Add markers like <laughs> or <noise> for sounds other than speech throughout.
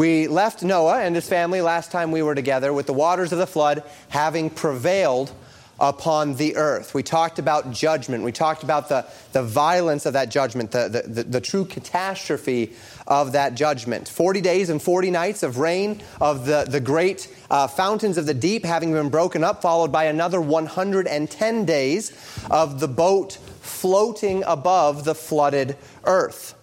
We left Noah and his family last time we were together with the waters of the flood having prevailed upon the earth. We talked about judgment. We talked about the, the violence of that judgment, the, the, the, true catastrophe of that judgment. 40 days and 40 nights of rain, of the, the great uh, fountains of the deep having been broken up, followed by another 110 days of the boat floating above the flooded earth.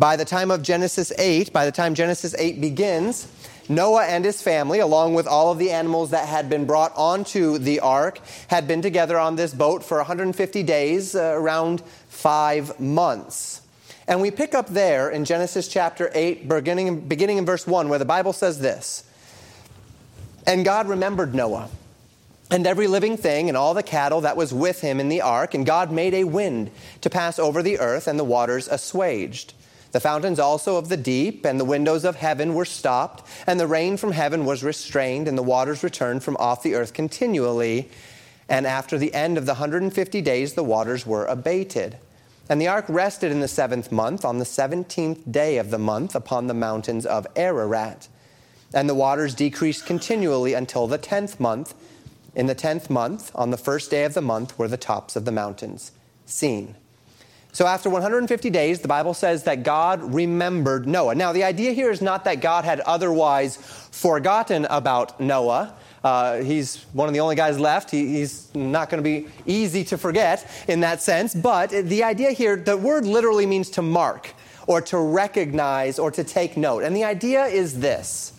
By the time of Genesis 8, by the time Genesis 8 begins, Noah and his family, along with all of the animals that had been brought onto the ark, had been together on this boat for 150 days, uh, around five months. And we pick up there in Genesis chapter 8, beginning, beginning in verse 1, where the Bible says this And God remembered Noah and every living thing and all the cattle that was with him in the ark, and God made a wind to pass over the earth, and the waters assuaged. The fountains also of the deep and the windows of heaven were stopped, and the rain from heaven was restrained, and the waters returned from off the earth continually. And after the end of the 150 days, the waters were abated. And the ark rested in the seventh month, on the seventeenth day of the month, upon the mountains of Ararat. And the waters decreased continually until the tenth month. In the tenth month, on the first day of the month, were the tops of the mountains seen. So, after 150 days, the Bible says that God remembered Noah. Now, the idea here is not that God had otherwise forgotten about Noah. Uh, he's one of the only guys left. He, he's not going to be easy to forget in that sense. But the idea here, the word literally means to mark or to recognize or to take note. And the idea is this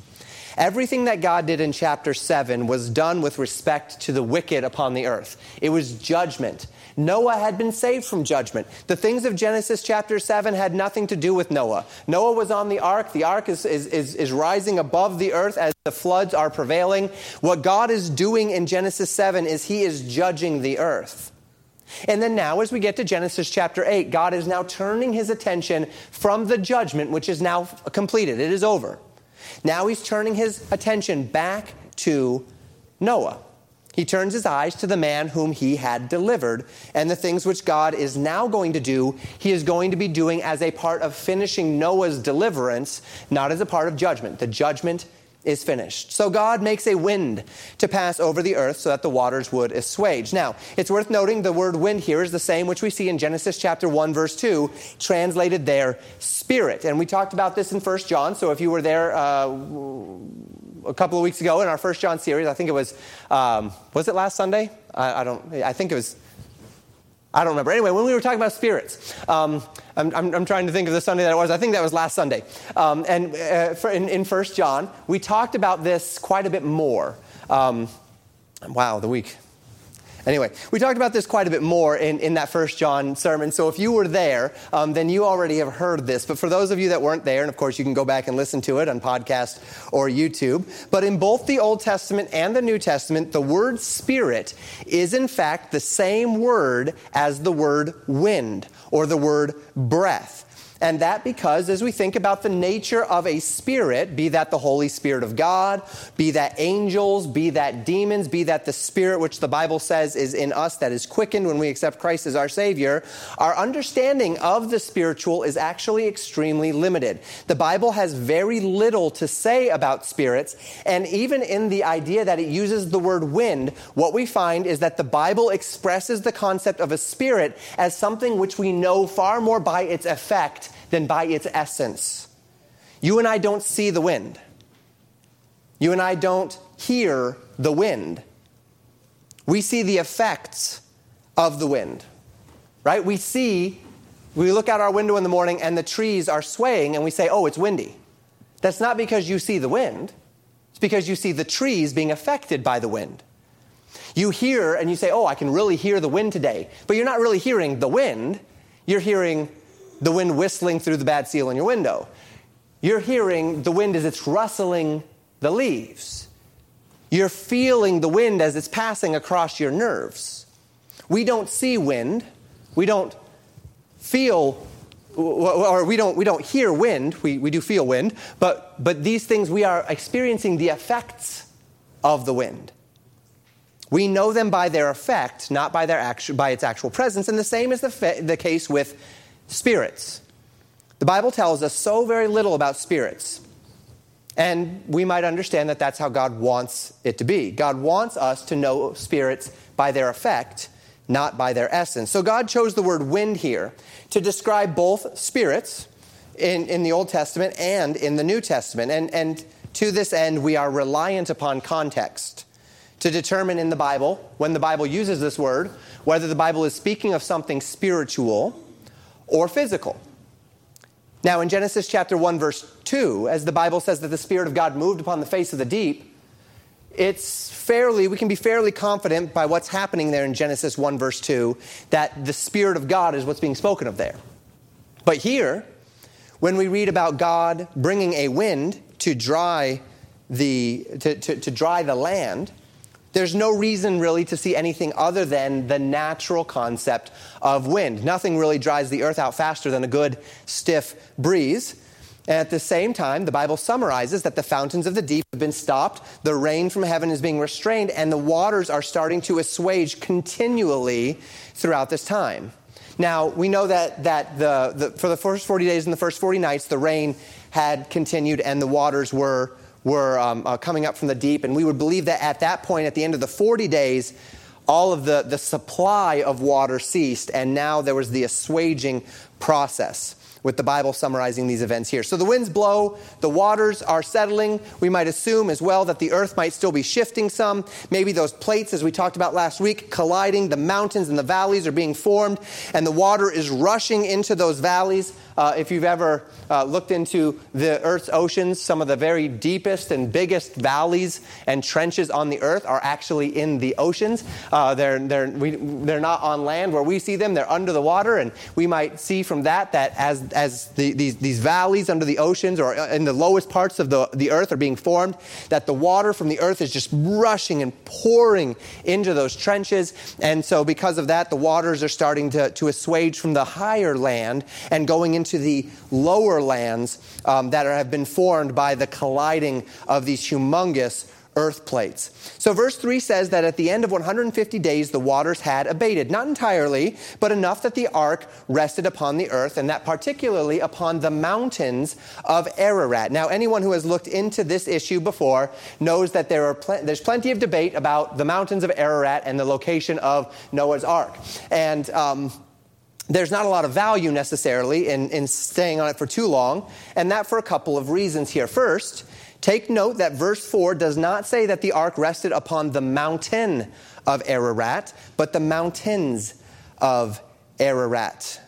Everything that God did in chapter 7 was done with respect to the wicked upon the earth. It was judgment. Noah had been saved from judgment. The things of Genesis chapter 7 had nothing to do with Noah. Noah was on the ark. The ark is, is, is, is rising above the earth as the floods are prevailing. What God is doing in Genesis 7 is he is judging the earth. And then now, as we get to Genesis chapter 8, God is now turning his attention from the judgment, which is now completed. It is over. Now he's turning his attention back to Noah. He turns his eyes to the man whom he had delivered, and the things which God is now going to do, he is going to be doing as a part of finishing Noah's deliverance, not as a part of judgment. The judgment is finished. So God makes a wind to pass over the earth so that the waters would assuage. Now, it's worth noting the word wind here is the same which we see in Genesis chapter 1 verse 2, translated there spirit. And we talked about this in 1 John, so if you were there uh, a couple of weeks ago in our First John series. I think it was, um, was it last Sunday? I, I, don't, I think it was, I don't remember. Anyway, when we were talking about spirits, um, I'm, I'm, I'm, trying to think of the Sunday that it was. I think that was last Sunday. Um, and uh, for, in, in First John, we talked about this quite a bit more. Um, wow, the week Anyway, we talked about this quite a bit more in, in that first John sermon. So if you were there, um, then you already have heard this. But for those of you that weren't there, and of course you can go back and listen to it on podcast or YouTube, but in both the Old Testament and the New Testament, the word spirit is in fact the same word as the word wind or the word breath. And that because as we think about the nature of a spirit, be that the Holy Spirit of God, be that angels, be that demons, be that the spirit which the Bible says is in us that is quickened when we accept Christ as our Savior, our understanding of the spiritual is actually extremely limited. The Bible has very little to say about spirits, and even in the idea that it uses the word wind, what we find is that the Bible expresses the concept of a spirit as something which we know far more by its effect than by its essence. You and I don't see the wind. You and I don't hear the wind. We see the effects of the wind, right? We see, we look out our window in the morning and the trees are swaying and we say, oh, it's windy. That's not because you see the wind, it's because you see the trees being affected by the wind. You hear and you say, oh, I can really hear the wind today, but you're not really hearing the wind, you're hearing the wind whistling through the bad seal in your window. You're hearing the wind as it's rustling the leaves. You're feeling the wind as it's passing across your nerves. We don't see wind. We don't feel or we don't, we don't hear wind, we, we do feel wind, but, but these things we are experiencing the effects of the wind. We know them by their effect, not by, their actu- by its actual presence, and the same is the, the case with spirits. The Bible tells us so very little about spirits. And we might understand that that's how God wants it to be. God wants us to know spirits by their effect, not by their essence. So God chose the word wind here to describe both spirits in, in the Old Testament and in the New Testament. And, and to this end, we are reliant upon context to determine in the Bible, when the Bible uses this word, whether the Bible is speaking of something spiritual or physical. Now, in Genesis chapter 1, verse 2, as the Bible says that the Spirit of God moved upon the face of the deep, it's fairly, we can be fairly confident by what's happening there in Genesis 1, verse 2, that the Spirit of God is what's being spoken of there. But here, when we read about God bringing a wind to dry the, to, to, to dry the land, there's no reason really to see anything other than the natural concept of wind. Nothing really dries the earth out faster than a good stiff breeze. And at the same time, the Bible summarizes that the fountains of the deep have been stopped, the rain from heaven is being restrained, and the waters are starting to assuage continually throughout this time. Now, we know that, that the, the, for the first 40 days and the first 40 nights, the rain had continued and the waters were were um, uh, coming up from the deep. And we would believe that at that point, at the end of the 40 days, all of the, the supply of water ceased, and now there was the assuaging process with the Bible summarizing these events here. So the winds blow, the waters are settling. We might assume as well that the earth might still be shifting some. Maybe those plates, as we talked about last week, colliding, the mountains and the valleys are being formed, and the water is rushing into those valleys. Uh, if you've ever uh, looked into the Earth's oceans, some of the very deepest and biggest valleys and trenches on the Earth are actually in the oceans. Uh, they're, they're, we, they're not on land where we see them, they're under the water. And we might see from that that as, as the, these, these valleys under the oceans or in the lowest parts of the, the Earth are being formed, that the water from the Earth is just rushing and pouring into those trenches. And so, because of that, the waters are starting to, to assuage from the higher land and going into the lower lands um, that are, have been formed by the colliding of these humongous earth plates. So, verse 3 says that at the end of 150 days, the waters had abated. Not entirely, but enough that the ark rested upon the earth, and that particularly upon the mountains of Ararat. Now, anyone who has looked into this issue before knows that there are pl- there's plenty of debate about the mountains of Ararat and the location of Noah's ark. And, um, there's not a lot of value necessarily in, in staying on it for too long, and that for a couple of reasons here. First, take note that verse 4 does not say that the ark rested upon the mountain of Ararat, but the mountains of Ararat.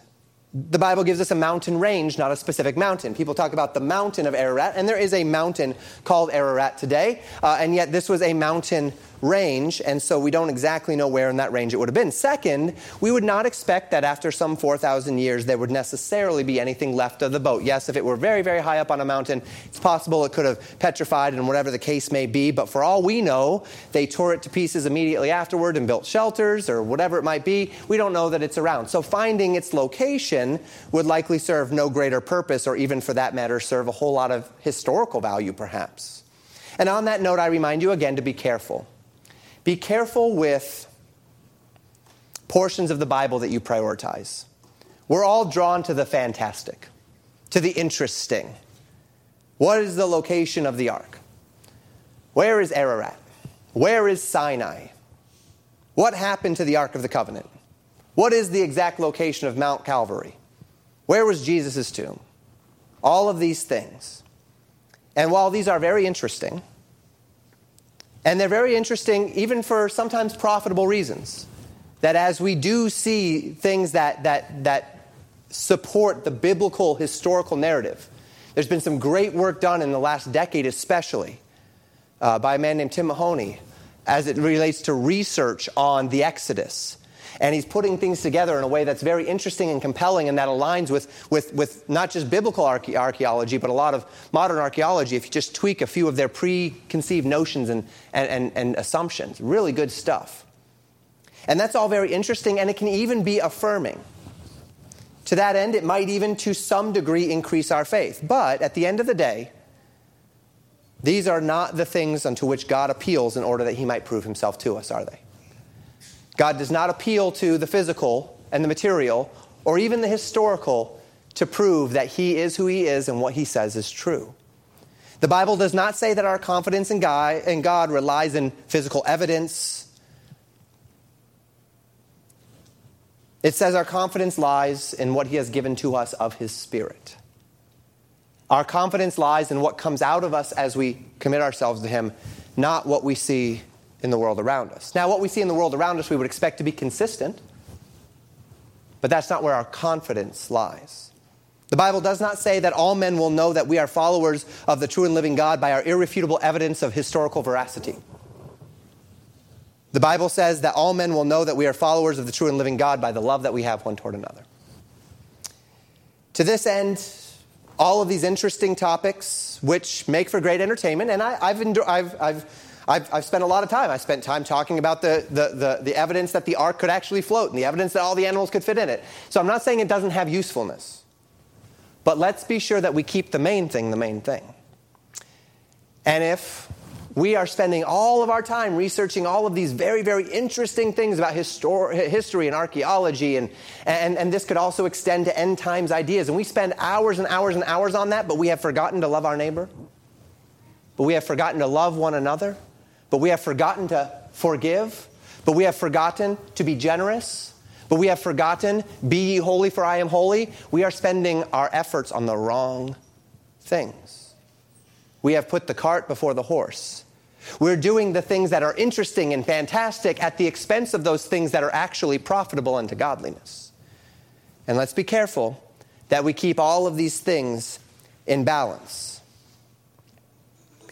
The Bible gives us a mountain range, not a specific mountain. People talk about the mountain of Ararat, and there is a mountain called Ararat today, uh, and yet this was a mountain range, and so we don't exactly know where in that range it would have been. Second, we would not expect that after some 4,000 years there would necessarily be anything left of the boat. Yes, if it were very, very high up on a mountain, it's possible it could have petrified and whatever the case may be, but for all we know, they tore it to pieces immediately afterward and built shelters or whatever it might be. We don't know that it's around. So finding its location would likely serve no greater purpose, or even for that matter, serve a whole lot of historical value, perhaps. And on that note, I remind you again to be careful. Be careful with portions of the Bible that you prioritize. We're all drawn to the fantastic, to the interesting. What is the location of the ark? Where is Ararat? Where is Sinai? What happened to the Ark of the Covenant? What is the exact location of Mount Calvary? Where was Jesus' tomb? All of these things. And while these are very interesting, and they're very interesting, even for sometimes profitable reasons. That as we do see things that, that, that support the biblical historical narrative, there's been some great work done in the last decade, especially uh, by a man named Tim Mahoney, as it relates to research on the Exodus and he's putting things together in a way that's very interesting and compelling and that aligns with, with, with not just biblical archae- archaeology, but a lot of modern archaeology if you just tweak a few of their preconceived notions and, and, and, and assumptions. Really good stuff. And that's all very interesting, and it can even be affirming. To that end, it might even to some degree increase our faith. But at the end of the day, these are not the things unto which God appeals in order that he might prove himself to us, are they? God does not appeal to the physical and the material or even the historical to prove that he is who he is and what he says is true. The Bible does not say that our confidence in God, in God relies in physical evidence. It says our confidence lies in what He has given to us of His Spirit. Our confidence lies in what comes out of us as we commit ourselves to Him, not what we see in the world around us. Now, what we see in the world around us, we would expect to be consistent, but that's not where our confidence lies. The Bible does not say that all men will know that we are followers of the true and living God by our irrefutable evidence of historical veracity. The Bible says that all men will know that we are followers of the true and living God by the love that we have one toward another. To this end, all of these interesting topics, which make for great entertainment, and I, have I've, I've I've, I've, spent a lot of time. I spent time talking about the, the, the, the, evidence that the ark could actually float and the evidence that all the animals could fit in it. So I'm not saying it doesn't have usefulness. But let's be sure that we keep the main thing the main thing. And if we are spending all of our time researching all of these very, very interesting things about histor- history and archaeology, and, and, and this could also extend to end times ideas. And we spend hours and hours and hours on that, but we have forgotten to love our neighbor, but we have forgotten to love one another but we have forgotten to forgive, but we have forgotten to be generous, but we have forgotten, be ye holy, for I am holy. We are spending our efforts on the wrong things. We have put the cart before the horse. We're doing the things that are interesting and fantastic at the expense of those things that are actually profitable unto godliness. And let's be careful that we keep all of these things in balance.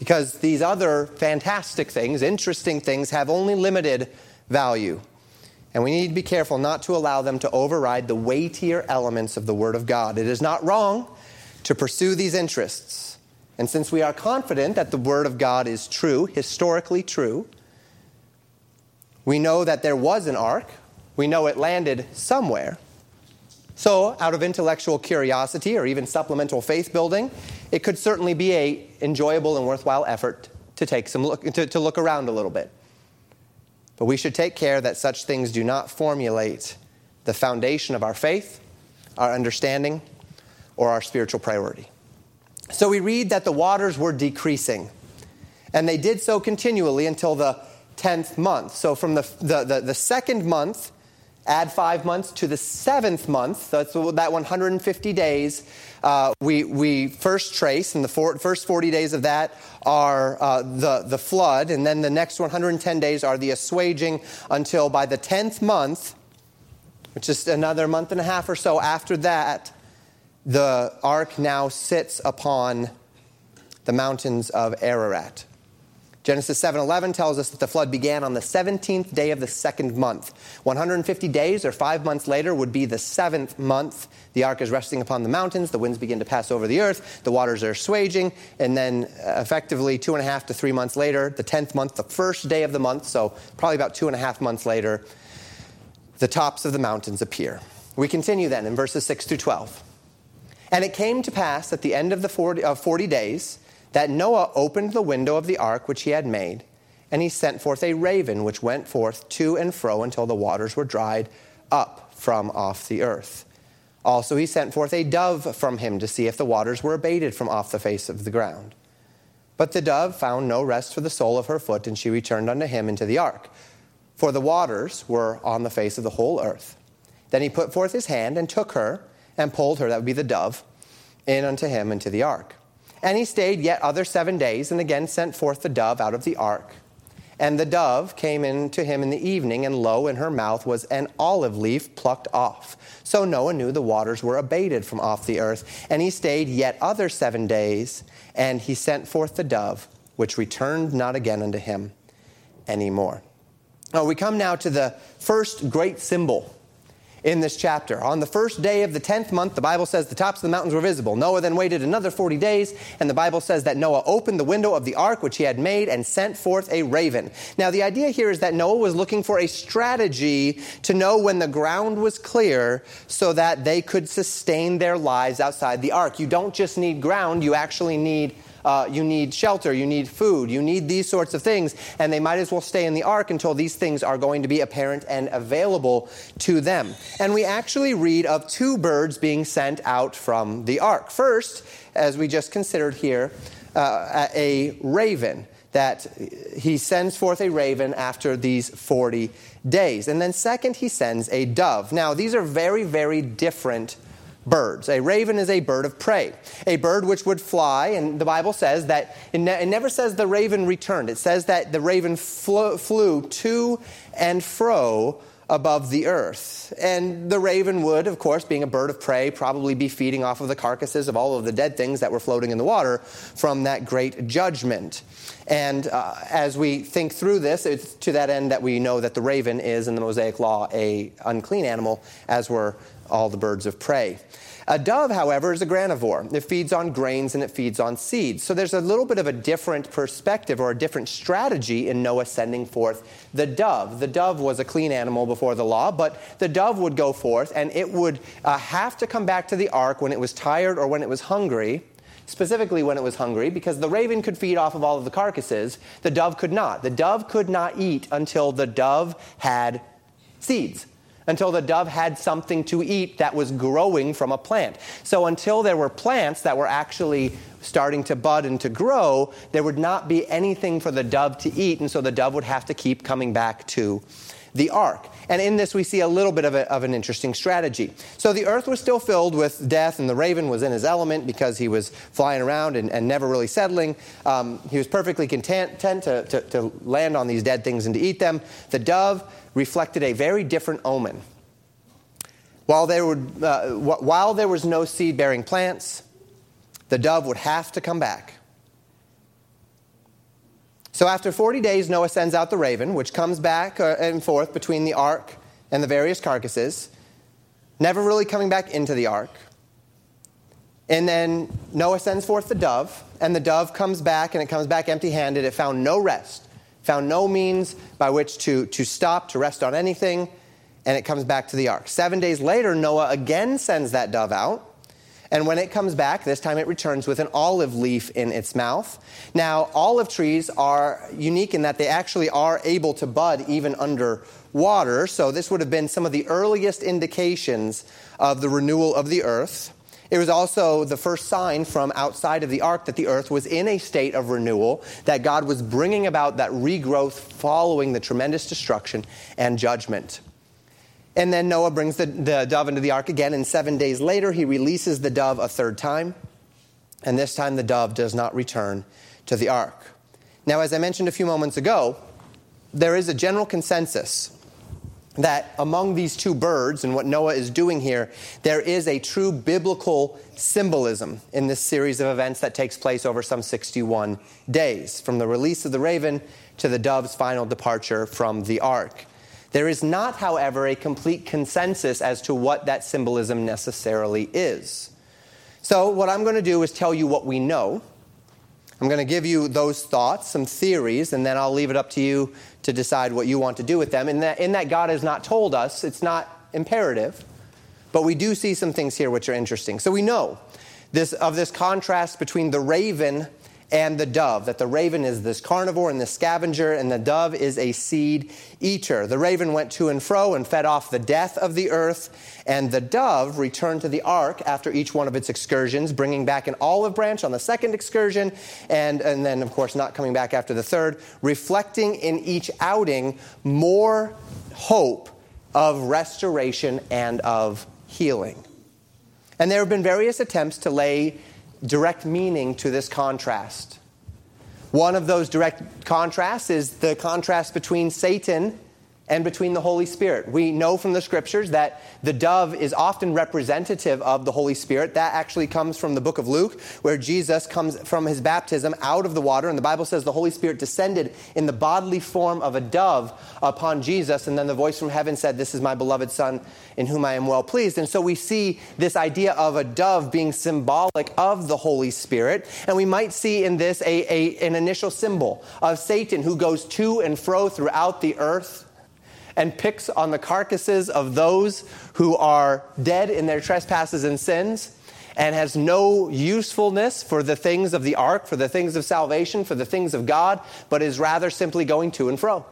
Because these other fantastic things, interesting things, have only limited value. And we need to be careful not to allow them to override the weightier elements of the Word of God. It is not wrong to pursue these interests. And since we are confident that the Word of God is true, historically true, we know that there was an ark. We know it landed somewhere. So, out of intellectual curiosity or even supplemental faith building, it could certainly be a enjoyable and worthwhile effort to take some look to, to look around a little bit. But we should take care that such things do not formulate the foundation of our faith, our understanding, or our spiritual priority. So we read that the waters were decreasing, and they did so continually until the 10th month. So from the, the, the, the second month Add five months to the seventh month, that's that 150 days. Uh, we, we first trace, and the four, first 40 days of that are uh, the, the flood, and then the next 110 days are the assuaging until by the 10th month, which is another month and a half or so after that, the ark now sits upon the mountains of Ararat. Genesis 7:11 tells us that the flood began on the 17th day of the second month. 150 days or 5 months later would be the 7th month. The ark is resting upon the mountains, the winds begin to pass over the earth, the waters are swaging, and then uh, effectively two and a half to 3 months later, the 10th month, the first day of the month, so probably about two and a half months later, the tops of the mountains appear. We continue then in verses 6 through 12. And it came to pass at the end of the 40, uh, 40 days that Noah opened the window of the ark which he had made, and he sent forth a raven which went forth to and fro until the waters were dried up from off the earth. Also, he sent forth a dove from him to see if the waters were abated from off the face of the ground. But the dove found no rest for the sole of her foot, and she returned unto him into the ark. For the waters were on the face of the whole earth. Then he put forth his hand and took her and pulled her, that would be the dove, in unto him into the ark. And he stayed yet other seven days, and again sent forth the dove out of the ark. And the dove came in to him in the evening, and lo, in her mouth was an olive leaf plucked off. So Noah knew the waters were abated from off the earth. And he stayed yet other seven days, and he sent forth the dove, which returned not again unto him any more. Now we come now to the first great symbol in this chapter. On the first day of the 10th month, the Bible says the tops of the mountains were visible. Noah then waited another 40 days, and the Bible says that Noah opened the window of the ark which he had made and sent forth a raven. Now, the idea here is that Noah was looking for a strategy to know when the ground was clear so that they could sustain their lives outside the ark. You don't just need ground, you actually need uh, you need shelter, you need food, you need these sorts of things, and they might as well stay in the ark until these things are going to be apparent and available to them. And we actually read of two birds being sent out from the ark. First, as we just considered here, uh, a raven that he sends forth a raven after these 40 days. And then, second, he sends a dove. Now, these are very, very different birds. A raven is a bird of prey, a bird which would fly, and the Bible says that it, ne- it never says the raven returned. It says that the raven flew, to and fro above the earth. And the raven would, of course, being a bird of prey, probably be feeding off of the carcasses of all of the dead things that were floating in the water from that great judgment. And uh, as we think through this, it's to that end that we know that the raven is, in the Mosaic law, a unclean animal, as were all the birds of prey. A dove, however, is a granivore. It feeds on grains and it feeds on seeds. So there's a little bit of a different perspective or a different strategy in Noah sending forth the dove. The dove was a clean animal before the law, but the dove would go forth and it would uh, have to come back to the ark when it was tired or when it was hungry specifically when it was hungry, because the raven could feed off of all of the carcasses, the dove could not. The dove could not eat until the dove had seeds until the dove had something to eat that was growing from a plant. So until there were plants that were actually starting to bud and to grow, there would not be anything for the dove to eat, and so the dove would have to keep coming back to the ark. And in this, we see a little bit of, a, of, an interesting strategy. So the earth was still filled with death, and the raven was in his element because he was flying around and, and never really settling. Um, he was perfectly content, to, to, to land on these dead things and to eat them. The dove reflected a very different omen. While there, uh, while there was no seed bearing plants, the dove would have to come back. So after 40 days, Noah sends out the raven, which comes back uh, and forth between the ark and the various carcasses, never really coming back into the ark. And then Noah sends forth the dove, and the dove comes back, and it comes back empty handed. It found no rest found no means by which to, to stop, to rest on anything, and it comes back to the ark. Seven days later, Noah again sends that dove out. And when it comes back, this time it returns with an olive leaf in its mouth. Now, olive trees are unique in that they actually are able to bud even under water. So, this would have been some of the earliest indications of the renewal of the earth. It was also the first sign from outside of the ark that the earth was in a state of renewal, that God was bringing about that regrowth following the tremendous destruction and judgment. And then Noah brings the, the dove into the ark again, and seven days later, he releases the dove a third time. And this time, the dove does not return to the ark. Now, as I mentioned a few moments ago, there is a general consensus that among these two birds and what Noah is doing here, there is a true biblical symbolism in this series of events that takes place over some 61 days, from the release of the raven to the dove's final departure from the ark. There is not, however, a complete consensus as to what that symbolism necessarily is. So, what I'm going to do is tell you what we know I'm going to give you those thoughts, some theories, and then I'll leave it up to you to decide what you want to do with them. In that, in that God has not told us, it's not imperative, but we do see some things here which are interesting. So we know this, of this contrast between the raven and the dove, that the raven is this carnivore and this scavenger, and the dove is a seed eater. The raven went to and fro and fed off the death of the earth, and the dove returned to the ark after each one of its excursions, bringing back an olive branch on the second excursion, and, and then, of course, not coming back after the third, reflecting in each outing more hope of restoration and of healing. And there have been various attempts to lay direct meaning to this contrast. One of those direct contrasts is the contrast between Satan and between the Holy Spirit. We know from the scriptures that the dove is often representative of the Holy Spirit. That actually comes from the book of Luke, where Jesus comes from his baptism out of the water, and the Bible says the Holy Spirit descended in the bodily form of a dove upon Jesus, and then the voice from heaven said, This is my beloved Son in whom I am well pleased. And so we see this idea of a dove being symbolic of the Holy Spirit, and we might see in this a, a an initial symbol of Satan who goes to and fro throughout the earth and picks on the carcasses of those who are dead in their trespasses and sins and has no usefulness for the things of the ark, for the things of salvation, for the things of God, but is rather simply going to and fro.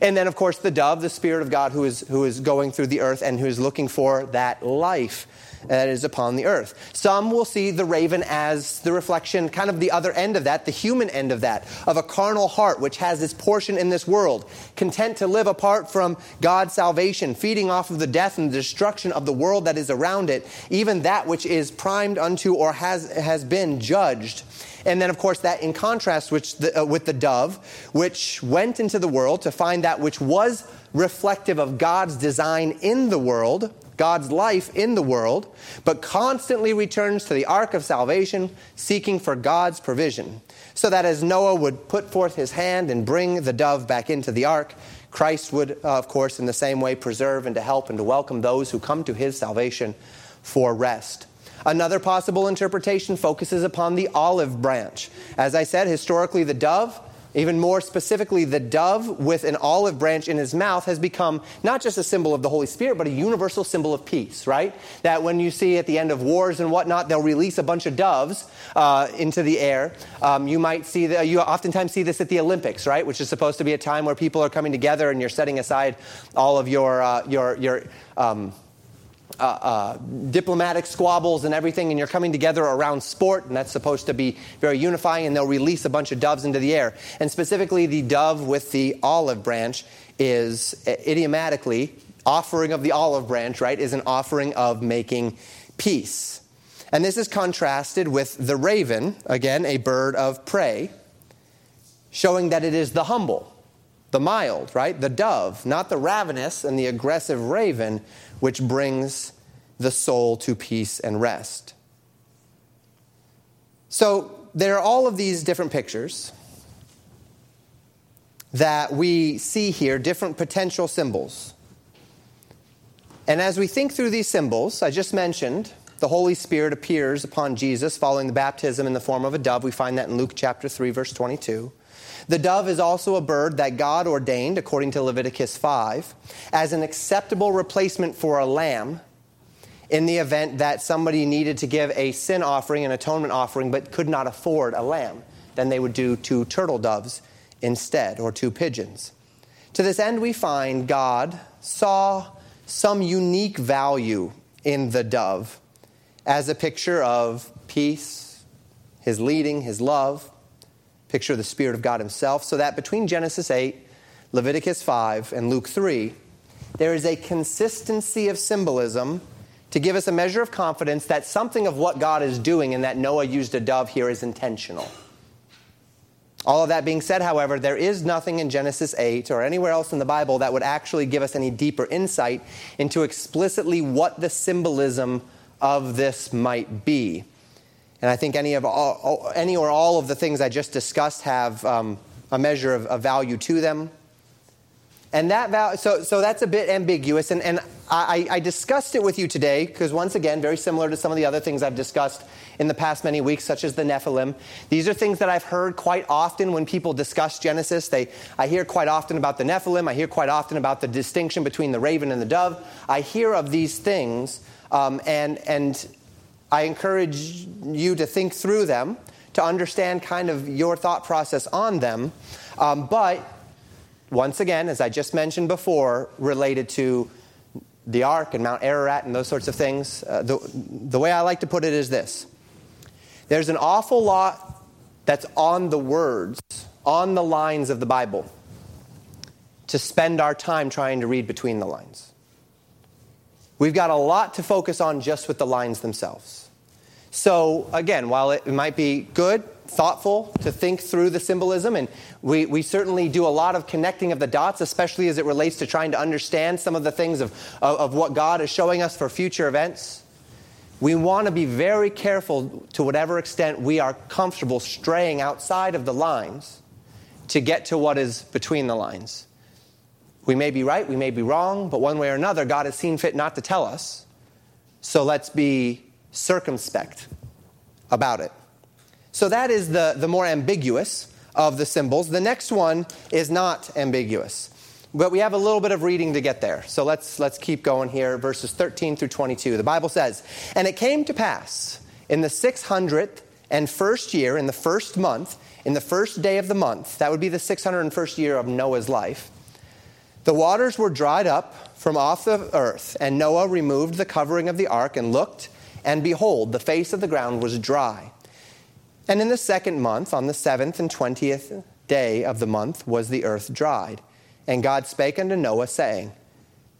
And then, of course, the dove, the Spirit of God who is, who is going through the earth and who is looking for that life that is upon the earth. Some will see the raven as the reflection, kind of the other end of that, the human end of that, of a carnal heart which has its portion in this world, content to live apart from God's salvation, feeding off of the death and the destruction of the world that is around it, even that which is primed unto or has, has been judged. And then, of course, that in contrast which the, uh, with the dove, which went into the world to find that which was reflective of God's design in the world God's life in the world, but constantly returns to the ark of salvation, seeking for God's provision. So that as Noah would put forth his hand and bring the dove back into the ark, Christ would, uh, of course, in the same way, preserve and to help and to welcome those who come to his salvation for rest. Another possible interpretation focuses upon the olive branch. As I said, historically, the dove even more specifically, the dove with an olive branch in his mouth has become not just a symbol of the Holy Spirit, but a universal symbol of peace, right? That when you see at the end of wars and whatnot, they'll release a bunch of doves uh, into the air. Um, you might see, that, you oftentimes see this at the Olympics, right? Which is supposed to be a time where people are coming together and you're setting aside all of your, uh, your, your, um, uh, uh, diplomatic squabbles and everything, and you're coming together around sport, and that's supposed to be very unifying, and they'll release a bunch of doves into the air. And specifically, the dove with the olive branch is uh, idiomatically, offering of the olive branch, right, is an offering of making peace. And this is contrasted with the raven, again, a bird of prey, showing that it is the humble, the mild, right? The dove, not the ravenous and the aggressive raven, which brings the soul to peace and rest. So there are all of these different pictures that we see here, different potential symbols. And as we think through these symbols, I just mentioned the Holy Spirit appears upon Jesus following the baptism in the form of a dove. We find that in Luke chapter 3, verse 22. The dove is also a bird that God ordained, according to Leviticus 5, as an acceptable replacement for a lamb in the event that somebody needed to give a sin offering, an atonement offering, but could not afford a lamb. Then they would do two turtle doves instead, or two pigeons. To this end, we find God saw some unique value in the dove as a picture of peace, his leading, his love, picture of the Spirit of God Himself, so that between Genesis 8, Leviticus 5, and Luke 3, there is a consistency of symbolism to give us a measure of confidence that something of what God is doing and that Noah used a dove here is intentional. All of that being said, however, there is nothing in Genesis 8 or anywhere else in the Bible that would actually give us any deeper insight into explicitly what the symbolism of this might be. And I think any, of all, any or all of the things I just discussed have um, a measure of, of, value to them. And that val- so, so that's a bit ambiguous. And, and I, I discussed it with you today because, once again, very similar to some of the other things I've discussed in the past many weeks, such as the Nephilim. These are things that I've heard quite often when people discuss Genesis. They, I hear quite often about the Nephilim. I hear quite often about the distinction between the raven and the dove. I hear of these things. Um, and, and I encourage you to think through them, to understand kind of your thought process on them. Um, but once again, as I just mentioned before, related to the Ark and Mount Ararat and those sorts of things, uh, the, the way I like to put it is this there's an awful lot that's on the words, on the lines of the Bible, to spend our time trying to read between the lines. We've got a lot to focus on just with the lines themselves. So, again, while it might be good, thoughtful to think through the symbolism, and we, we certainly do a lot of connecting of the dots, especially as it relates to trying to understand some of the things of, of, of what God is showing us for future events. We want to be very careful to whatever extent we are comfortable straying outside of the lines to get to what is between the lines. We may be right, we may be wrong, but one way or another, God has seen fit not to tell us. So let's be circumspect about it. So that is the, the more ambiguous of the symbols. The next one is not ambiguous. But we have a little bit of reading to get there. So let's, let's keep going here, verses 13 through 22. The Bible says, And it came to pass in the 600th and first year, in the first month, in the first day of the month, that would be the 601st year of Noah's life, The waters were dried up from off the earth, and Noah removed the covering of the ark and looked, and behold, the face of the ground was dry. And in the second month, on the seventh and twentieth day of the month, was the earth dried. And God spake unto Noah, saying,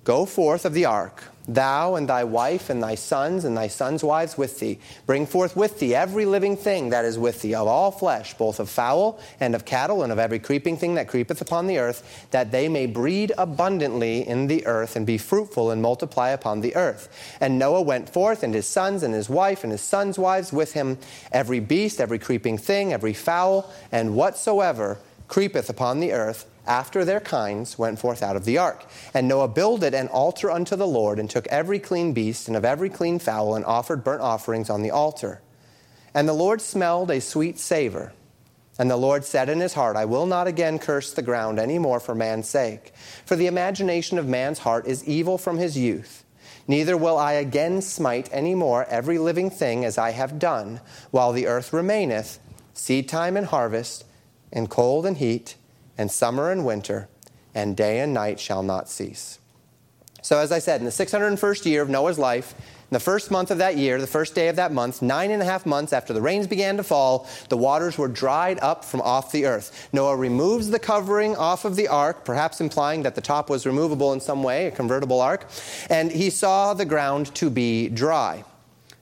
Go forth of the ark thou and thy wife and thy sons and thy sons' wives with thee. Bring forth with thee every living thing that is with thee, of all flesh, both of fowl and of cattle, and of every creeping thing that creepeth upon the earth, that they may breed abundantly in the earth, and be fruitful and multiply upon the earth. And Noah went forth, and his sons and his wife and his sons' wives with him, every beast, every creeping thing, every fowl, and whatsoever creepeth upon the earth after their kinds went forth out of the ark. And Noah builded an altar unto the Lord, and took every clean beast and of every clean fowl, and offered burnt offerings on the altar. And the Lord smelled a sweet savor. And the Lord said in his heart, I will not again curse the ground any more for man's sake. For the imagination of man's heart is evil from his youth. Neither will I again smite any more every living thing as I have done, while the earth remaineth, seed time and harvest, and cold and heat and summer and winter, and day and night shall not cease. So, as I said, in the 601st year of Noah's life, in the first month of that year, the first day of that month, nine and a half months after the rains began to fall, the waters were dried up from off the earth. Noah removes the covering off of the ark, perhaps implying that the top was removable in some way, a convertible ark, and he saw the ground to be dry.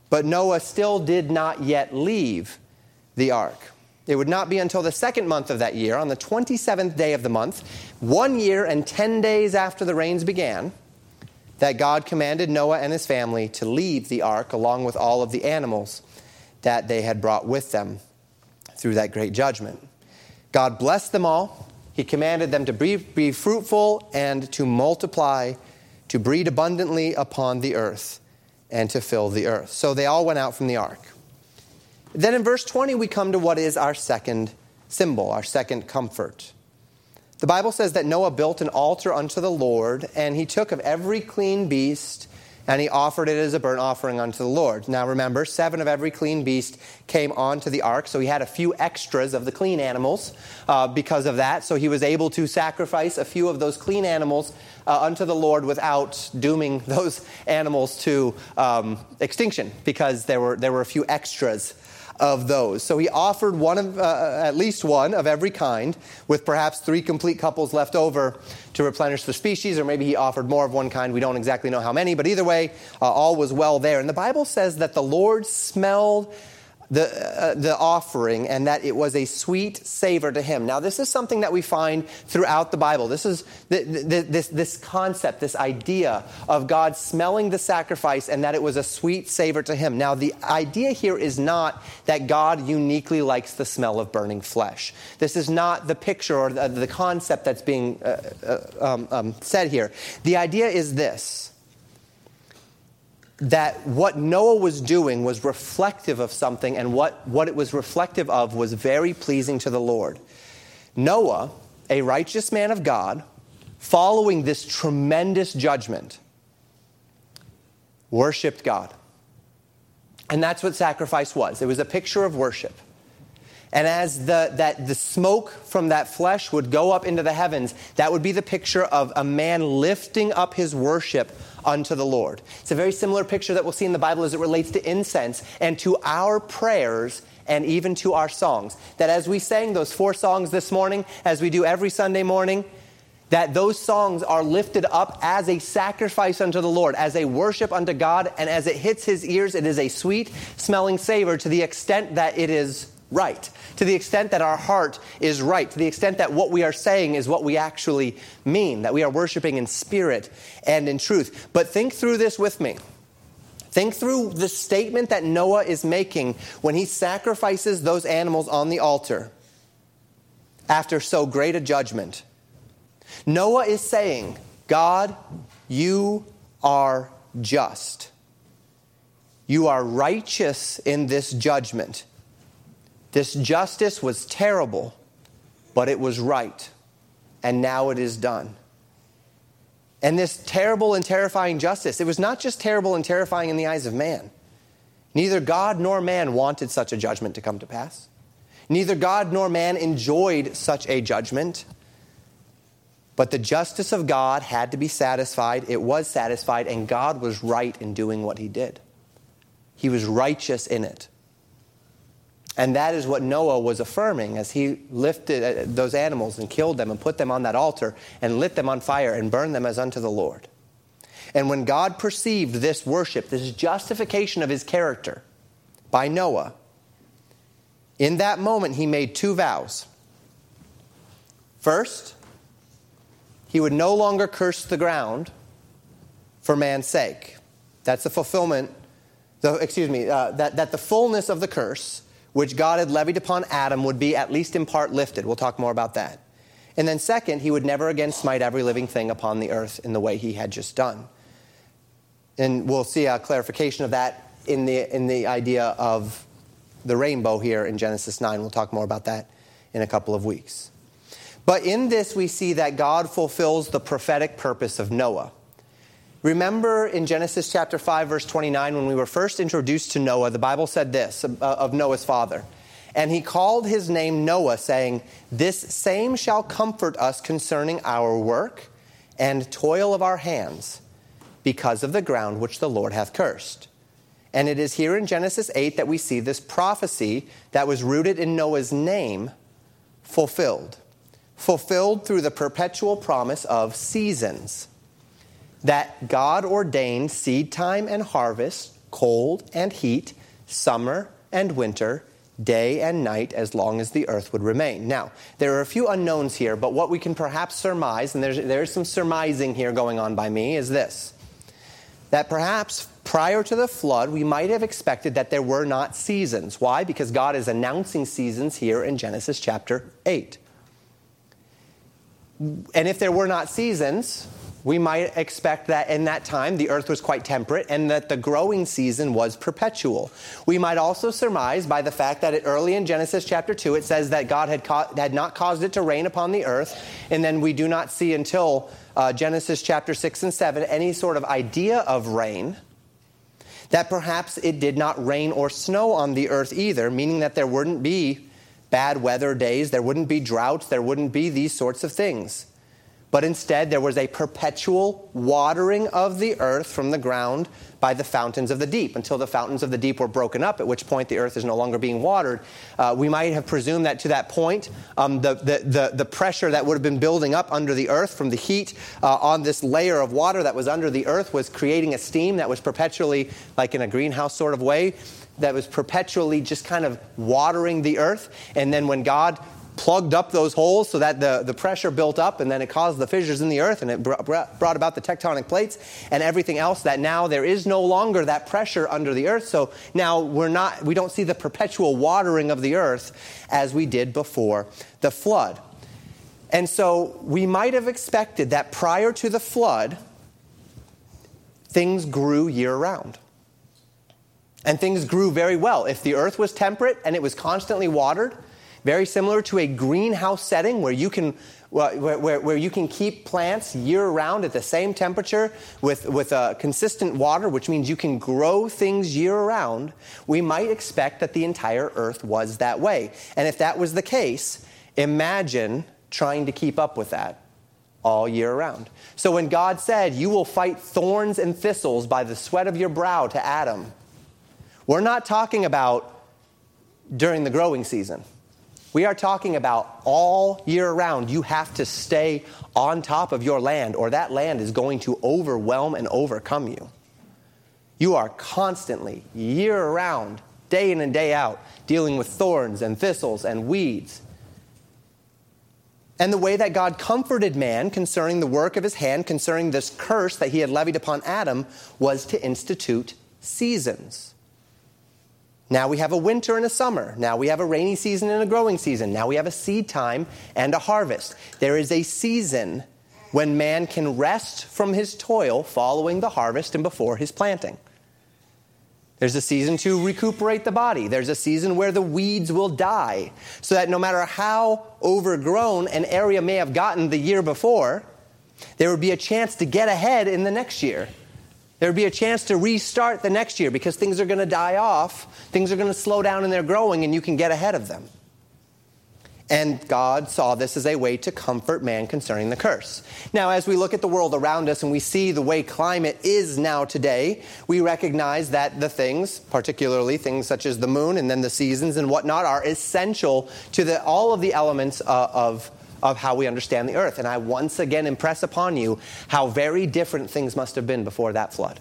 But Noah still did not yet leave the ark. It would not be until the second month of that year, on the 27th day of the month, one year and 10 days after the rains began, that God commanded Noah and his family to leave the ark along with all of the animals that they had brought with them through that great judgment. God blessed them all. He commanded them to be, be fruitful and to multiply, to breed abundantly upon the earth, and to fill the earth. So they all went out from the ark. Then in verse 20, we come to what is our second symbol, our second comfort. The Bible says that Noah built an altar unto the Lord, and he took of every clean beast and he offered it as a burnt offering unto the Lord. Now remember, seven of every clean beast came onto the ark, so he had a few extras of the clean animals uh, because of that. So he was able to sacrifice a few of those clean animals uh, unto the Lord without dooming <laughs> those animals to um, extinction because there were, there were a few extras of those. So he offered one of, uh, at least one of every kind, with perhaps three complete couples left over to replenish the species, or maybe he offered more of one kind. We don't exactly know how many, but either way, uh, all was well there. And the Bible says that the Lord smelled the, uh, the offering and that it was a sweet savor to him. Now, this is something that we find throughout the Bible. This is the, the, this, this concept, this idea of God smelling the sacrifice and that it was a sweet savor to him. Now, the idea here is not that God uniquely likes the smell of burning flesh. This is not the picture or the, the concept that's being uh, uh, um, um, said here. The idea is this that what Noah was doing was reflective of something, and what, what it was reflective of was very pleasing to the Lord. Noah, a righteous man of God, following this tremendous judgment, worshiped God. And that's what sacrifice was. It was a picture of worship. And as the, that, the smoke from that flesh would go up into the heavens, that would be the picture of a man lifting up his worship unto the Lord. It's a very similar picture that we'll see in the Bible as it relates to incense and to our prayers and even to our songs. That as we sang those four songs this morning, as we do every Sunday morning, that those songs are lifted up as a sacrifice unto the Lord, as a worship unto God, and as it hits his ears, it is a sweet smelling savor to the extent that it is right, to the extent that our heart is right, to the extent that what we are saying is what we actually mean, that we are worshiping in spirit and in truth. But think through this with me. Think through the statement that Noah is making when he sacrifices those animals on the altar after so great a judgment. Noah is saying, God, you are just. You are righteous in this judgment. This justice was terrible, but it was right. And now it is done. And this terrible and terrifying justice, it was not just terrible and terrifying in the eyes of man. Neither God nor man wanted such a judgment to come to pass. Neither God nor man enjoyed such a judgment. But the justice of God had to be satisfied. It was satisfied, and God was right in doing what he did. He was righteous in it. And that is what Noah was affirming as he lifted uh, those animals and killed them and put them on that altar and lit them on fire and burned them as unto the Lord. And when God perceived this worship, this justification of his character by Noah, in that moment he made two vows. First, he would no longer curse the ground for man's sake. That's the fulfillment, the, excuse me, uh, that, that the fullness of the curse which God had levied upon Adam would be at least in part lifted. We'll talk more about that. And then, second, he would never again smite every living thing upon the earth in the way he had just done. And we'll see a clarification of that in the, in the idea of the rainbow here in Genesis 9. We'll talk more about that in a couple of weeks. But in this, we see that God fulfills the prophetic purpose of Noah. Remember in Genesis chapter 5, verse 29, when we were first introduced to Noah, the Bible said this uh, of Noah's father. And he called his name Noah, saying, This same shall comfort us concerning our work and toil of our hands, because of the ground which the Lord hath cursed. And it is here in Genesis 8 that we see this prophecy that was rooted in Noah's name fulfilled. Fulfilled through the perpetual promise of seasons that God ordained seed time and harvest, cold and heat, summer and winter, day and night, as long as the earth would remain. Now, there are a few unknowns here, but what we can perhaps surmise, and there's, there's some surmising here going on by me, is this that perhaps prior to the flood, we might have expected that there were not seasons. Why? Because God is announcing seasons here in Genesis chapter 8. And if there were not seasons, we might expect that in that time the earth was quite temperate and that the growing season was perpetual. We might also surmise by the fact that early in Genesis chapter 2 it says that God had, had not caused it to rain upon the earth, and then we do not see until uh, Genesis chapter 6 and 7 any sort of idea of rain. That perhaps it did not rain or snow on the earth either, meaning that there wouldn't be bad weather days, there wouldn't be droughts, there wouldn't be these sorts of things but instead there was a perpetual watering of the earth from the ground by the fountains of the deep until the fountains of the deep were broken up, at which point the earth is no longer being watered. Uh, we might have presumed that to that point, um, the, the, the, the, pressure that would have been building up under the earth from the heat uh, on this layer of water that was under the earth was creating a steam that was perpetually, like in a greenhouse sort of way, that was perpetually just kind of watering the earth. And then when God plugged up those holes so that the, the pressure built up and then it caused the fissures in the earth and it brought about the tectonic plates and everything else that now there is no longer that pressure under the earth. So now we're not we don't see the perpetual watering of the earth as we did before the flood. And so we might have expected that prior to the flood things grew year round. And things grew very well. If the earth was temperate and it was constantly watered very similar to a greenhouse setting where you can where, where, where, you can keep plants year round at the same temperature with, with a consistent water, which means you can grow things year round, we might expect that the entire earth was that way. And if that was the case, imagine trying to keep up with that all year round. So when God said, You will fight thorns and thistles by the sweat of your brow to Adam, we're not talking about during the growing season. We are talking about all year round. You have to stay on top of your land, or that land is going to overwhelm and overcome you. You are constantly, year round, day in and day out, dealing with thorns and thistles and weeds. And the way that God comforted man concerning the work of his hand, concerning this curse that he had levied upon Adam, was to institute seasons. Now we have a winter and a summer. Now we have a rainy season and a growing season. Now we have a seed time and a harvest. There is a season when man can rest from his toil following the harvest and before his planting. There's a season to recuperate the body. There's a season where the weeds will die, so that no matter how overgrown an area may have gotten the year before, there would be a chance to get ahead in the next year. There would be a chance to restart the next year because things are going to die off, things are going to slow down and they're growing, and you can get ahead of them. And God saw this as a way to comfort man concerning the curse. Now, as we look at the world around us and we see the way climate is now today, we recognize that the things, particularly things such as the moon and then the seasons and whatnot, are essential to the, all of the elements uh, of, of how we understand the earth. And I once again impress upon you how very different things must have been before that flood.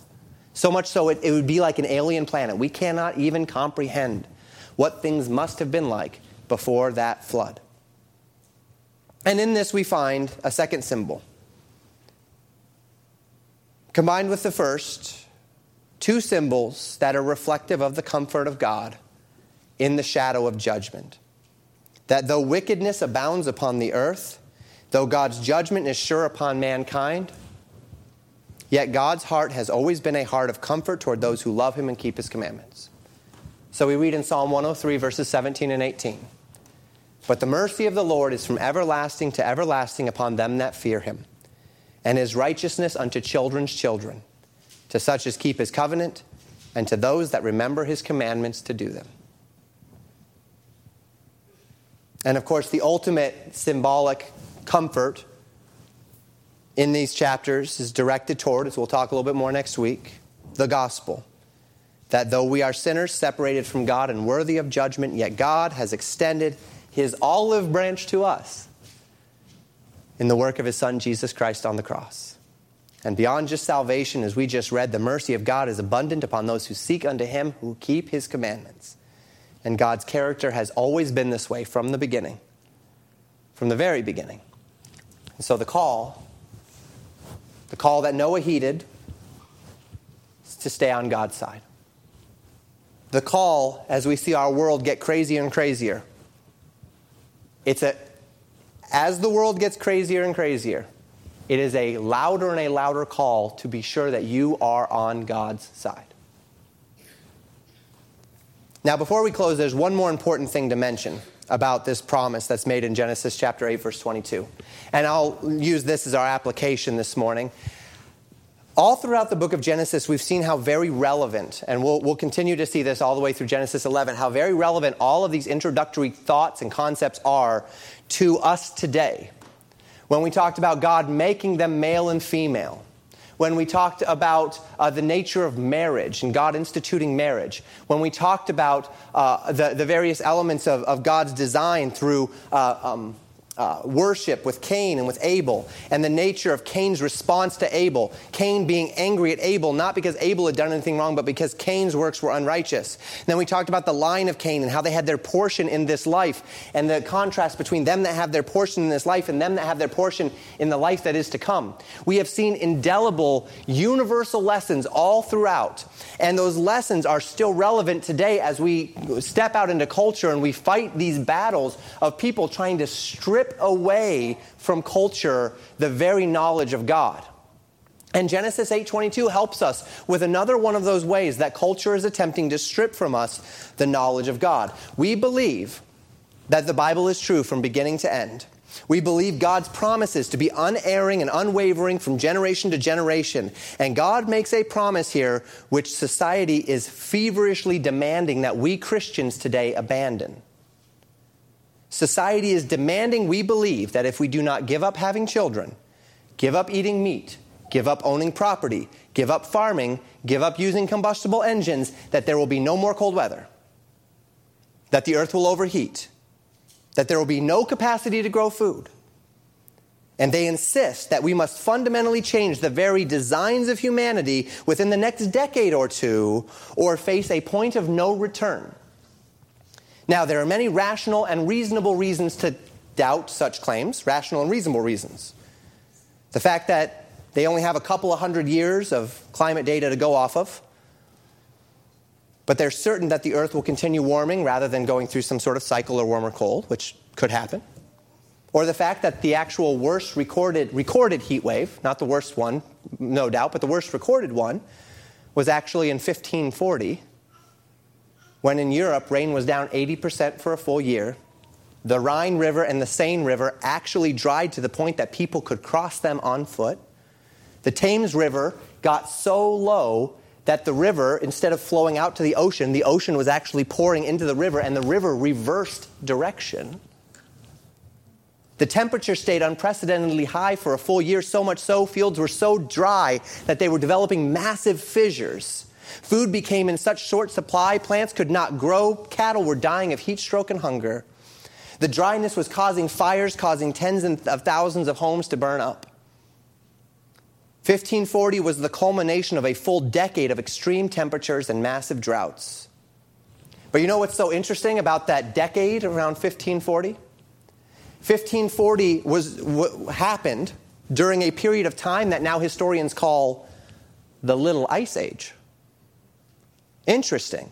So much so, it, it would be like an alien planet. We cannot even comprehend what things must have been like before that flood. And in this, we find a second symbol. Combined with the first, two symbols that are reflective of the comfort of God in the shadow of judgment. That though wickedness abounds upon the earth, though God's judgment is sure upon mankind, yet God's heart has always been a heart of comfort toward those who love him and keep his commandments. So we read in Psalm 103, verses 17 and 18. But the mercy of the Lord is from everlasting to everlasting upon them that fear him, and his righteousness unto children's children, to such as keep his covenant, and to those that remember his commandments to do them. And of course, the ultimate symbolic comfort in these chapters is directed toward, as we'll talk a little bit more next week, the gospel. That though we are sinners separated from God and worthy of judgment, yet God has extended his olive branch to us in the work of his son Jesus Christ on the cross. And beyond just salvation, as we just read, the mercy of God is abundant upon those who seek unto him, who keep his commandments. And God's character has always been this way from the beginning, from the very beginning. And so the call, the call that Noah heeded, is to stay on God's side. The call, as we see our world get crazier and crazier, it's a, as the world gets crazier and crazier, it is a louder and a louder call to be sure that you are on God's side. Now, before we close, there's one more important thing to mention about this promise that's made in Genesis chapter 8, verse 22. And I'll use this as our application this morning. All throughout the book of Genesis, we've seen how very relevant, and we'll, we'll continue to see this all the way through Genesis 11, how very relevant all of these introductory thoughts and concepts are to us today. When we talked about God making them male and female, when we talked about uh, the nature of marriage and God instituting marriage, when we talked about uh, the, the various elements of, of God's design through uh, um, uh, worship with Cain and with Abel, and the nature of Cain's response to Abel. Cain being angry at Abel, not because Abel had done anything wrong, but because Cain's works were unrighteous. And then we talked about the line of Cain and how they had their portion in this life, and the contrast between them that have their portion in this life and them that have their portion in the life that is to come. We have seen indelible, universal lessons all throughout, and those lessons are still relevant today as we step out into culture and we fight these battles of people trying to strip away from culture the very knowledge of God. And Genesis 8:22 helps us with another one of those ways that culture is attempting to strip from us the knowledge of God. We believe that the Bible is true from beginning to end. We believe God's promises to be unerring and unwavering from generation to generation. And God makes a promise here which society is feverishly demanding that we Christians today abandon. Society is demanding we believe that if we do not give up having children, give up eating meat, give up owning property, give up farming, give up using combustible engines, that there will be no more cold weather, that the earth will overheat, that there will be no capacity to grow food. And they insist that we must fundamentally change the very designs of humanity within the next decade or two, or face a point of no return. Now, there are many rational and reasonable reasons to doubt such claims, rational and reasonable reasons. The fact that they only have a couple of hundred years of climate data to go off of, but they're certain that the Earth will continue warming rather than going through some sort of cycle or warm or cold, which could happen. Or the fact that the actual worst recorded, recorded heat wave, not the worst one, no doubt, but the worst recorded one, was actually in 1540 when in Europe rain was down 80% for a full year. The Rhine River and the Seine River actually dried to the point that people could cross them on foot. The Thames River got so low that the river, instead of flowing out to the ocean, the ocean was actually pouring into the river and the river reversed direction. The temperature stayed unprecedentedly high for a full year, so much so fields were so dry that they were developing massive fissures. Food became in such short supply, plants could not grow, cattle were dying of heat stroke and hunger. The dryness was causing fires, causing tens of thousands of homes to burn up. 1540 was the culmination of a full decade of extreme temperatures and massive droughts. But you know what's so interesting about that decade around 1540? 1540 was happened during a period of time that now historians call the Little Ice Age. Interesting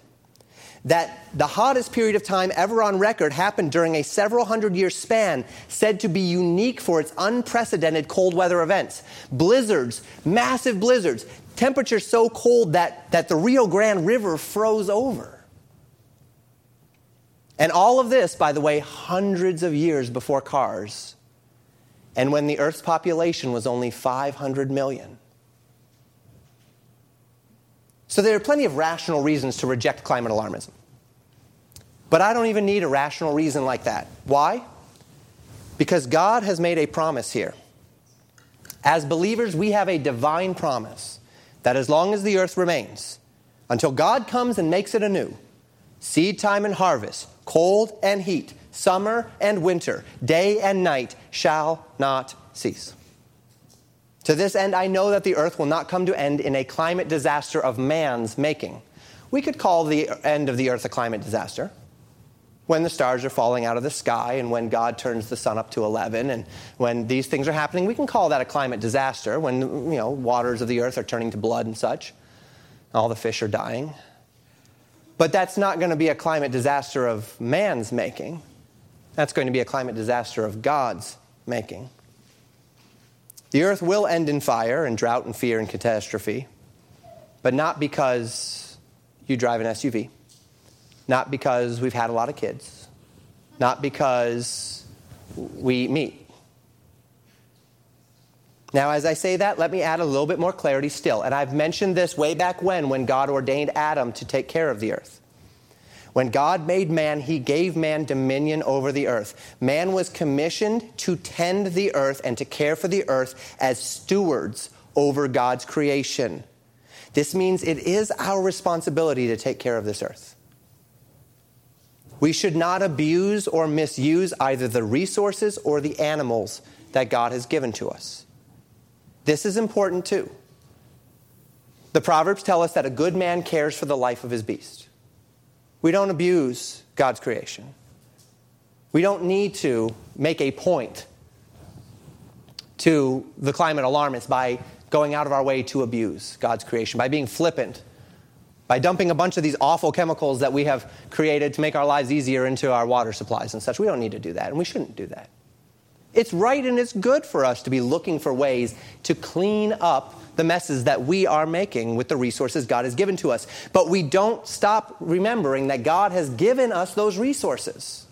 that the hottest period of time ever on record happened during a several hundred year span said to be unique for its unprecedented cold weather events. Blizzards, massive blizzards, temperatures so cold that, that the Rio Grande River froze over. And all of this, by the way, hundreds of years before cars, and when the Earth's population was only 500 million. So there are plenty of rational reasons to reject climate alarmism. But I don't even need a rational reason like that. Why? Because God has made a promise here. As believers, we have a divine promise that as long as the earth remains, until God comes and makes it anew, seed time and harvest, cold and heat, summer and winter, day and night shall not cease. To this end, I know that the earth will not come to end in a climate disaster of man's making. We could call the end of the earth a climate disaster when the stars are falling out of the sky and when God turns the sun up to 11 and when these things are happening, we can call that a climate disaster when, you know, waters of the earth are turning to blood and such. All the fish are dying. But that's not going to be a climate disaster of man's making. That's going to be a climate disaster of God's making. The earth will end in fire and drought and fear and catastrophe, but not because you drive an SUV, not because we've had a lot of kids, not because we meat. Now, as I say that, let me add a little bit more clarity still. And I've mentioned this way back when, when God ordained Adam to take care of the earth. When God made man, he gave man dominion over the earth. Man was commissioned to tend the earth and to care for the earth as stewards over God's creation. This means it is our responsibility to take care of this earth. We should not abuse or misuse either the resources or the animals that God has given to us. This is important too. The Proverbs tell us that a good man cares for the life of his beast. We don't abuse God's creation. We don't need to make a point to the climate alarmists by going out of our way to abuse God's creation, by being flippant, by dumping a bunch of these awful chemicals that we have created to make our lives easier into our water supplies and such. We don't need to do that, and we shouldn't do that. It's right and it's good for us to be looking for ways to clean up the messes that we are making with the resources God has given to us. But we don't stop remembering that God has given us those resources.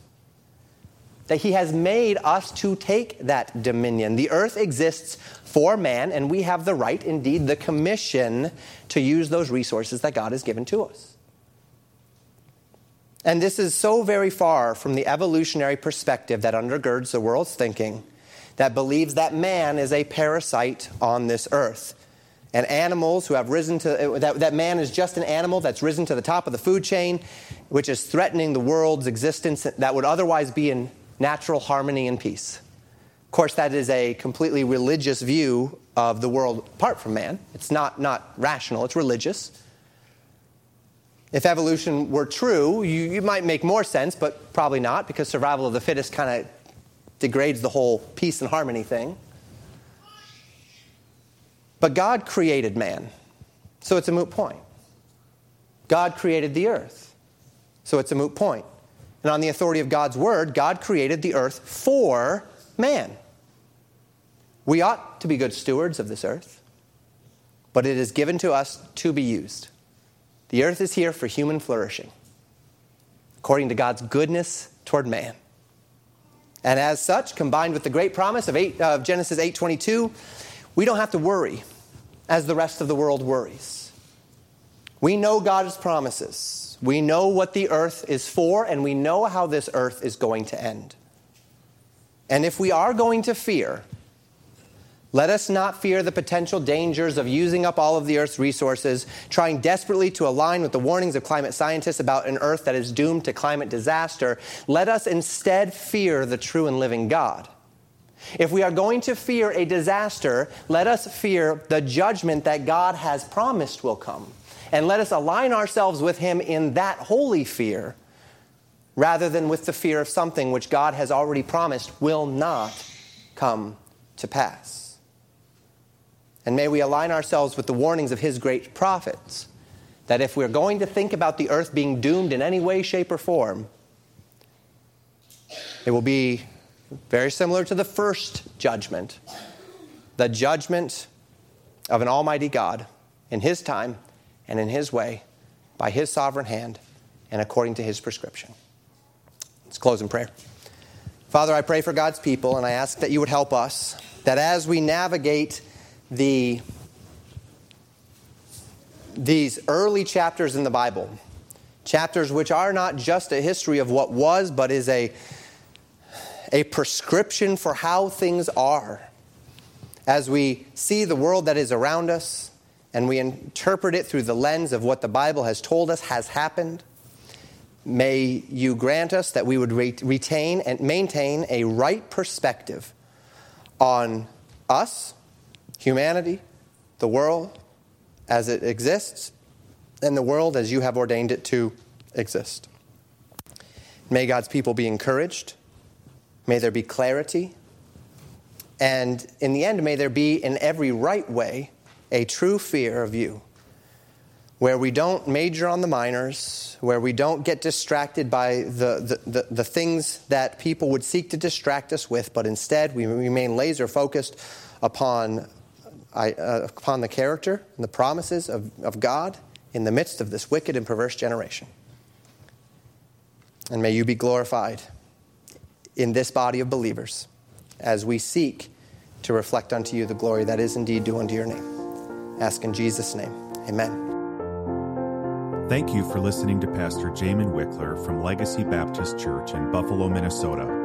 That He has made us to take that dominion. The earth exists for man, and we have the right, indeed, the commission to use those resources that God has given to us. And this is so very far from the evolutionary perspective that undergirds the world's thinking that believes that man is a parasite on this earth. And animals who have risen to, uh, that, that man is just an animal that's risen to the top of the food chain, which is threatening the world's existence that would otherwise be in natural harmony and peace. Of course, that is a completely religious view of the world apart from man. It's not, not rational, it's religious. If evolution were true, you, you might make more sense, but probably not, because survival of the fittest kind of degrades the whole peace and harmony thing. But God created man, so it's a moot point. God created the earth, so it's a moot point. And on the authority of God's word, God created the earth for man. We ought to be good stewards of this earth, but it is given to us to be used. The earth is here for human flourishing, according to God's goodness toward man. And as such, combined with the great promise of, eight, of Genesis 8:22, we don't have to worry as the rest of the world worries. We know God's promises. We know what the earth is for, and we know how this earth is going to end. And if we are going to fear, let us not fear the potential dangers of using up all of the Earth's resources, trying desperately to align with the warnings of climate scientists about an Earth that is doomed to climate disaster. Let us instead fear the true and living God. If we are going to fear a disaster, let us fear the judgment that God has promised will come. And let us align ourselves with Him in that holy fear rather than with the fear of something which God has already promised will not come to pass. And may we align ourselves with the warnings of his great prophets that if we're going to think about the earth being doomed in any way, shape, or form, it will be very similar to the first judgment the judgment of an almighty God in his time and in his way, by his sovereign hand, and according to his prescription. Let's close in prayer. Father, I pray for God's people, and I ask that you would help us, that as we navigate the, these early chapters in the Bible, chapters which are not just a history of what was, but is a, a prescription for how things are. As we see the world that is around us and we interpret it through the lens of what the Bible has told us has happened, may you grant us that we would retain and maintain a right perspective on us humanity, the world as it exists, and the world as you have ordained it to exist. May God's people be encouraged. May there be clarity. And in the end, may there be, in every right way, a true fear of you, where we don't major on the minors, where we don't get distracted by the, the, the, the things that people would seek to distract us with, but instead we remain laser focused upon I, uh, upon the character and the promises of, of God in the midst of this wicked and perverse generation. And may you be glorified in this body of believers as we seek to reflect unto you the glory that is indeed due unto your name. Ask in Jesus' name. Amen. Thank you for listening to Pastor Jamin Wickler from Legacy Baptist Church in Buffalo, Minnesota.